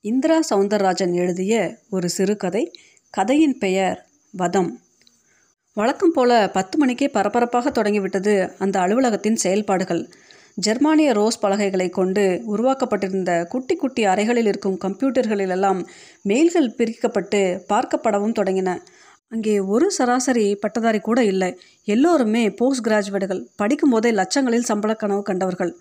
இந்திரா சவுந்தரராஜன் எழுதிய ஒரு சிறுகதை கதையின் பெயர் வதம். வழக்கம் போல பத்து மணிக்கே பரபரப்பாக தொடங்கிவிட்டது அந்த அலுவலகத்தின் செயல்பாடுகள். ஜெர்மானிய ரோஸ் பலகைகளை கொண்டு உருவாக்கப்பட்டிருந்த குட்டி குட்டி அறைகளில் இருக்கும் கம்ப்யூட்டர்களிலெல்லாம் மெயில்கள் பிரிக்கப்பட்டு பார்க்கப்படவும் தொடங்கின. அங்கே ஒரு சராசரி பட்டதாரி கூட இல்லை. எல்லோருமே போஸ்ட் கிராஜுவேட்டுகள். படிக்கும்போதே லட்சங்களில் சம்பள கனவு கண்டவர்கள்.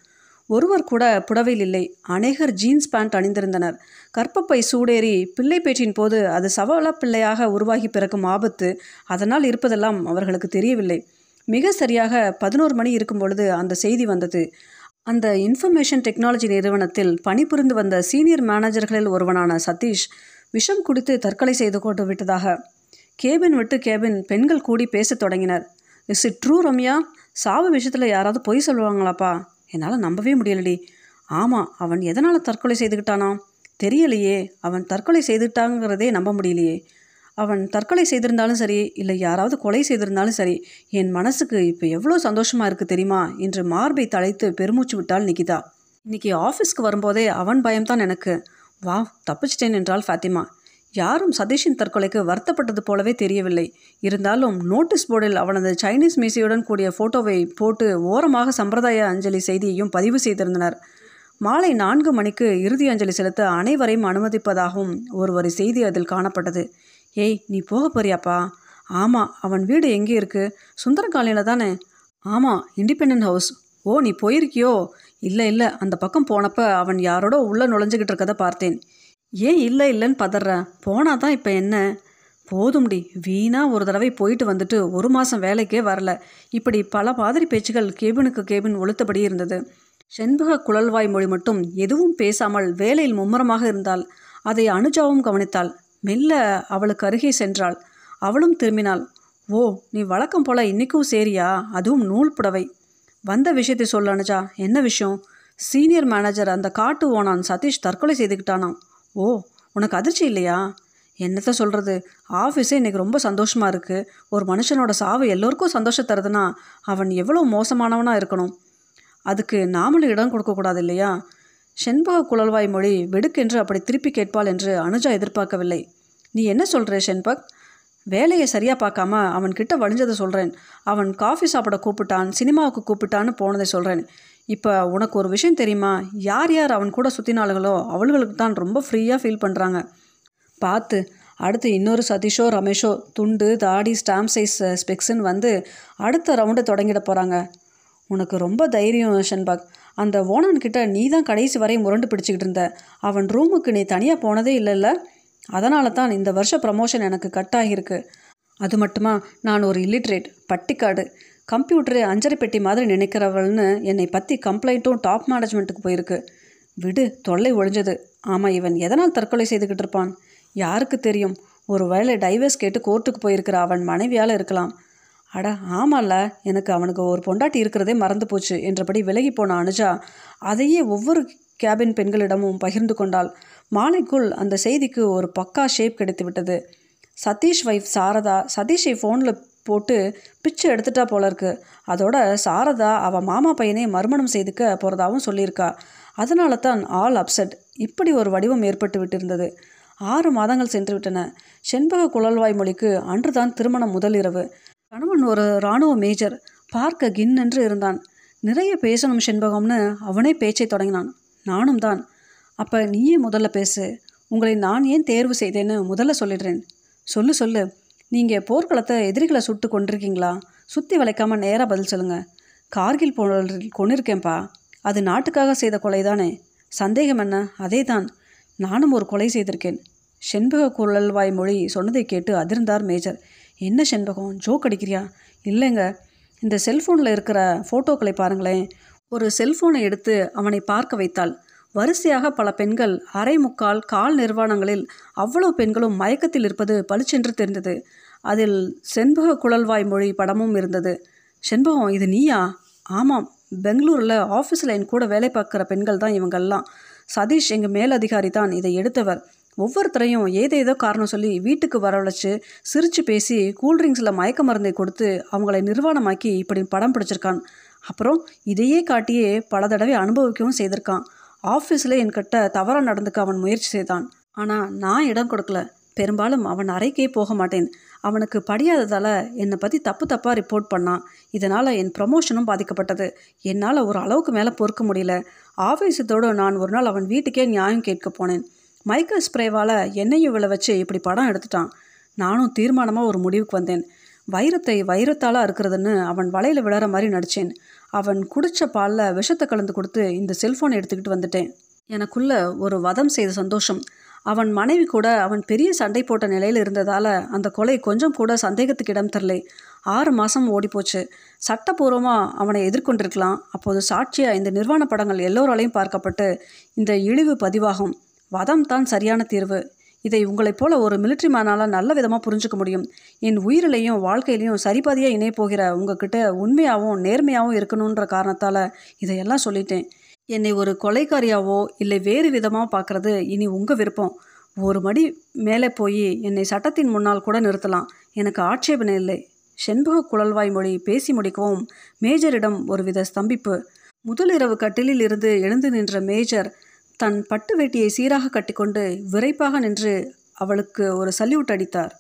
ஒருவர் கூட புடவையில் இல்லை. அநேகர் ஜீன்ஸ் பேண்ட் அணிந்திருந்தனர். கற்பப்பை சூடேறி பிள்ளை பேச்சின் போது அது சவள பிள்ளையாக உருவாகி பிறக்கும் ஆபத்து அதனால் இருப்பதெல்லாம் அவர்களுக்கு தெரியவில்லை. மிக சரியாக பதினோரு மணி இருக்கும் பொழுது அந்த செய்தி வந்தது. அந்த இன்ஃபர்மேஷன் டெக்னாலஜி நிறுவனத்தில் பணிபுரிந்து வந்த சீனியர் மேனேஜர்களில் ஒருவனான சதீஷ் விஷம் குடித்து தற்கொலை செய்து கொண்டு விட்டதாக கேபின் விட்டு கேபின் பெண்கள் கூடி பேசத் தொடங்கினர். Is it true Ramya? சாவு விஷயத்தில் யாராவது பொய் சொல்லுவாங்களாப்பா? என்னால் நம்பவே முடியலடி. ஆமாம் அவன் எதனால் தற்கொலை செய்துக்கிட்டானா தெரியலையே. அவன் தற்கொலை செய்துட்டாங்கிறதே நம்ப முடியலையே. அவன் தற்கொலை செய்திருந்தாலும் சரி இல்லை யாராவது கொலை செய்திருந்தாலும் சரி என் மனசுக்கு இப்போ எவ்வளோ சந்தோஷமாக இருக்குது தெரியுமா? என்று மார்பை தழைத்து பெருமூச்சு விட்டாள் நிகிதா. இன்னைக்கு ஆஃபீஸ்க்கு வரும்போதே அவன் பயம்தான் எனக்கு. வா தப்பிச்சிட்டேன் என்றாள் ஃபாத்திமா. யாரும் சதீஷின் தற்கொலைக்கு வருத்தப்பட்டது போலவே தெரியவில்லை. இருந்தாலும் நோட்டீஸ் போர்டில் அவனது சைனீஸ் மீசையுடன் கூடிய ஃபோட்டோவை போட்டு ஓரமாக சம்பிரதாய அஞ்சலி செய்தியையும் பதிவு செய்திருந்தனர். மாலை நான்கு மணிக்கு இறுதி அஞ்சலி செலுத்த அனைவரையும் அனுமதிப்பதாகவும் ஒரு வரி செய்தி அதில் காணப்பட்டது. ஏய் நீ போக போறியாப்பா? ஆமாம் அவன் வீடு எங்கே இருக்குது சுந்தர தானே. ஆமாம் இண்டிபெண்ட் ஹவுஸ். ஓ நீ போயிருக்கியோ? இல்லை இல்லை அந்த பக்கம் போனப்ப அவன் யாரோட உள்ளே நுழைஞ்சுக்கிட்டு இருக்கதை பார்த்தேன். ஏன் இல்லை இல்லைன்னு பதற? போனா தான் இப்போ என்ன? போதும்டி. வீணா ஒரு தடவை போயிட்டு வந்துட்டு ஒரு மாதம் வேலைக்கே வரல. இப்படி பல பாதிரி பேச்சுகள் கேபினுக்கு கேபின் ஒழுத்தபடி இருந்தது. செண்பக குழல்வாய் மொழி மட்டும் எதுவும் பேசாமல் வேலையில் மும்முரமாக இருந்தால் அதை அனுஜாவும் கவனித்தாள். மெல்ல அவளுக்கு அருகே சென்றாள். அவளும் திரும்பினாள். ஓ நீ வழக்கம் போல இன்னைக்கும் சேரியா? அதுவும் நூல் புடவை. வந்த விஷயத்தை சொல்ல அனுஜா. என்ன விஷயம்? சீனியர் மேனேஜர் அந்த காட்டு ஓனான் சதீஷ் தற்கொலை செய்துக்கிட்டானாம் ஓ உனக்கு அதிர்ச்சி இல்லையா? என்னத்த சொல்கிறது ஆஃபீஸே இன்றைக்கி ரொம்ப சந்தோஷமாக இருக்குது ஒரு மனுஷனோட சாவு எல்லோருக்கும் சந்தோஷம் தருதுன்னா அவன் எவ்வளோ மோசமானவனாக இருக்கணும். அதுக்கு நாமளும் இடம் கொடுக்கக்கூடாது இல்லையா? செண்பக குழல்வாய் மொழி வெடுக்கென்று அப்படி திருப்பி கேட்பாள் என்று அனுஜா எதிர்பார்க்கவில்லை. நீ என்ன சொல்கிற செண்பக் வேலையை சரியாக பார்க்காம அவன்கிட்ட வழிஞ்சதை சொல்கிறேன் அவன் காஃபி சாப்பிட கூப்பிட்டான் சினிமாவுக்கு கூப்பிட்டான்னு போனதை சொல்கிறேன் இப்போ உனக்கு ஒரு விஷயம் தெரியுமா? யார் யார் அவன் கூட சுற்றினாளுகளோ அவளுகளுக்கு தான் ரொம்ப ஃப்ரீயாக ஃபீல் பண்ணுறாங்க பார்த்து அடுத்து இன்னொரு சதீஷோ ரமேஷோ துண்டு தாடி ஸ்டாம்ப் சைஸ் ஸ்பெக்ஸுன்னு வந்து அடுத்த ரவுண்டை தொடங்கிட போகிறாங்க உனக்கு ரொம்ப தைரியம் ஷன்பாக். அந்த ஓனன்கிட்ட நீ தான் கடைசி வரை முரண்டு பிடிச்சிக்கிட்டு இருந்த. அவன் ரூமுக்கு நீ தனியாக போனதே இல்லைல்ல? அதனால தான் இந்த வருஷ ப்ரமோஷன் எனக்கு கட் ஆகியிருக்கு. அது மட்டுமா? நான் ஒரு இல்லிட்ரேட் பட்டிக்காடு. கம்ப்யூட்டரு அஞ்சரை பெட்டி மாதிரி நினைக்கிறவள்னு என்னை பற்றி கம்ப்ளைண்ட்டும் டாப் மேனேஜ்மெண்ட்டுக்கு போயிருக்கு. விடு தொல்லை ஒழிஞ்சது. ஆமாம் இவன் எதனால் தற்கொலை செய்துக்கிட்டு இருப்பான்? யாருக்கு தெரியும்? ஒரு வேளை டைவர்ஸ் கேட்டு கோர்ட்டுக்கு போயிருக்கிற அவன் மனைவியால் இருக்கலாம். அட ஆமால்ல எனக்கு அவனுக்கு ஒரு பொண்டாட்டி இருக்கிறதே மறந்து போச்சு என்றபடி விலகி போன அனுஜா அதையே ஒவ்வொரு கேபின் பெண்களிடமும் பகிர்ந்து கொண்டாள். மாலைக்குள் அந்த செய்திக்கு ஒரு பக்கா ஷேப் கிடைத்து விட்டது சதீஷ் வைஃப் சாரதா சதீஷை ஃபோனில் போட்டு பிச்சு எடுத்துட்டா போல இருக்கு. அதோட சாரதா அவள் மாமா பையனை மறுமணம் செய்துக்க போகிறதாவும் சொல்லியிருக்கா. அதனால தான் ஆல் அப்செட் இப்படி ஒரு வடிவம் ஏற்பட்டு விட்டிருந்தது. ஆறு மாதங்கள் சென்று விட்டன. செண்பக குழல்வாய் மொழிக்கு அன்றுதான் திருமணம் முதல் இரவு. கணவன் ஒரு இராணுவ மேஜர் பார்க்க கின்னென்று இருந்தான். நிறைய பேசணும் செண்பகம்னு அவனே பேச்சை தொடங்கினான். நானும் தான் அப்போ நீயே முதல்ல பேசு. உங்களை நான் ஏன் தேர்வு செய்தேன்னு முதல்ல சொல்லிடுறேன். சொல்லு சொல்லு. நீங்கள் போர்க்களத்தை எதிரிகளை சுட்டு கொண்டிருக்கீங்களா சுற்றி வளைக்காமல் நேராக பதில் சொல்லுங்கள் கார்கில் போரில் கொண்டிருக்கேன்ப்பா அது நாட்டுக்காக செய்த கொலை தானே சந்தேகம் என்ன? அதே தான் நானும் ஒரு கொலை செய்திருக்கேன். செண்பக குரல்வாய் மொழி சொன்னதை கேட்டு அதிர்ந்தார் மேஜர். என்ன செண்பகம்? ஜோக் அடிக்கிறியா? இல்லைங்க. இந்த செல்ஃபோனில் இருக்கிற ஃபோட்டோக்களை பாருங்களேன். ஒரு செல்ஃபோனை எடுத்து அவனை பார்க்க வைத்தாள். வரிசையாக பல பெண்கள் அரை முக்கால் கால் நிர்வாணங்களில் அவ்வளவு பெண்களும் மயக்கத்தில் இருப்பது பளிச்சென்று தெரிந்தது. அதில் செண்பக குழல்வாய் மொழி படமும் இருந்தது. செண்பகம் இது நீயா? ஆமாம் பெங்களூரில் ஆஃபீஸில் என் கூட வேலை பார்க்குற பெண்கள் தான் இவங்கெல்லாம் சதீஷ் எங்கள் மேலதிகாரி தான் இதை எடுத்தவர். ஒவ்வொருத்தரையும் ஏதேதோ காரணம் சொல்லி வீட்டுக்கு வரவழைச்சு சிரித்து பேசி கூல்ட்ரிங்க்ஸில் மயக்க மருந்தை கொடுத்து அவங்களை நிர்வாணமாக்கி இப்படி படம் பிடிச்சிருக்கான். அப்புறம் இதையே காட்டியே பல தடவை அனுபவிக்கவும் செய்திருக்கான். ஆஃபீஸில் என்கிட்ட தவறாக நடந்துக்க அவன் முயற்சி செய்தான். ஆனால் நான் இடம் கொடுக்கல. பெரும்பாலும் அவன் அறைக்கே போக மாட்டேன். அவனுக்கு படியாததால் என்னை பற்றி தப்பு தப்பாக ரிப்போர்ட் பண்ணான். இதனால் என் ப்ரமோஷனும் பாதிக்கப்பட்டது. என்னால் ஒரு அளவுக்கு மேலே பொறுக்க முடியல. ஆவேசத்தோடு நான் ஒரு நாள் அவன் வீட்டுக்கே நியாயம் கேட்க போனேன். மைக்கேல் ஸ்ப்ரேவால் என்னையும் விழ வச்சு இப்படி படம் எடுத்துட்டான். நானும் தீர்மானமாக ஒரு முடிவுக்கு வந்தேன். வைரத்தை வைரத்தால் இருக்கிறதுன்னு அவன் வலையில் விழற மாதிரி நடித்தேன் அவன் குடித்த பாலில் விஷத்தை கலந்து கொடுத்து இந்த செல்ஃபோனை எடுத்துக்கிட்டு வந்துட்டேன். எனக்குள்ள ஒரு வதம் செய்த சந்தோஷம். அவன் மனைவி கூட அவன் பெரிய சண்டை போட்ட நிலையில் இருந்ததால் அந்த கொலை கொஞ்சம் கூட சந்தேகத்துக்கு இடம் தரலை. ஆறு மாதம் ஓடிப்போச்சு சட்டப்பூர்வமாக அவனை எதிர்கொண்டிருக்கலாம். அப்போது சாட்சியாக இந்த நிர்வாண படங்கள் எல்லோராலையும் பார்க்கப்பட்டு இந்த இழிவு பதிவாகும். வதம் தான் சரியான தீர்வு. இதை உங்களைப் போல ஒரு மிலிட்ரி மேனால் நல்ல விதமாக புரிஞ்சுக்க முடியும். என் உயிரிலையும் வாழ்க்கையிலையும் சரிபாதியாக இணைய போகிற உங்ககிட்ட உண்மையாகவும் நேர்மையாகவும் இருக்கணுன்ற காரணத்தால் இதையெல்லாம் சொல்லிட்டேன். என்னை ஒரு கொலைக்காரியாவோ இல்லை வேறு விதமாக பார்க்குறது இனி உங்கள் விருப்பம். ஒரு மடி மேலே போய் என்னை சட்டத்தின் முன்னால் கூட நிறுத்தலாம். எனக்கு ஆட்சேபனை இல்லை. செண்பக குழல்வாய் மொழி பேசி முடிக்கவும் மேஜரிடம் ஒருவித ஸ்தம்பிப்பு. முதலிரவு கட்டிலில் இருந்து எழுந்து நின்ற மேஜர் தன் பட்டு வேட்டியை சீராக கட்டிக்கொண்டு விரைப்பாக நின்று அவளுக்கு ஒரு சல்யூட் அடித்தார்.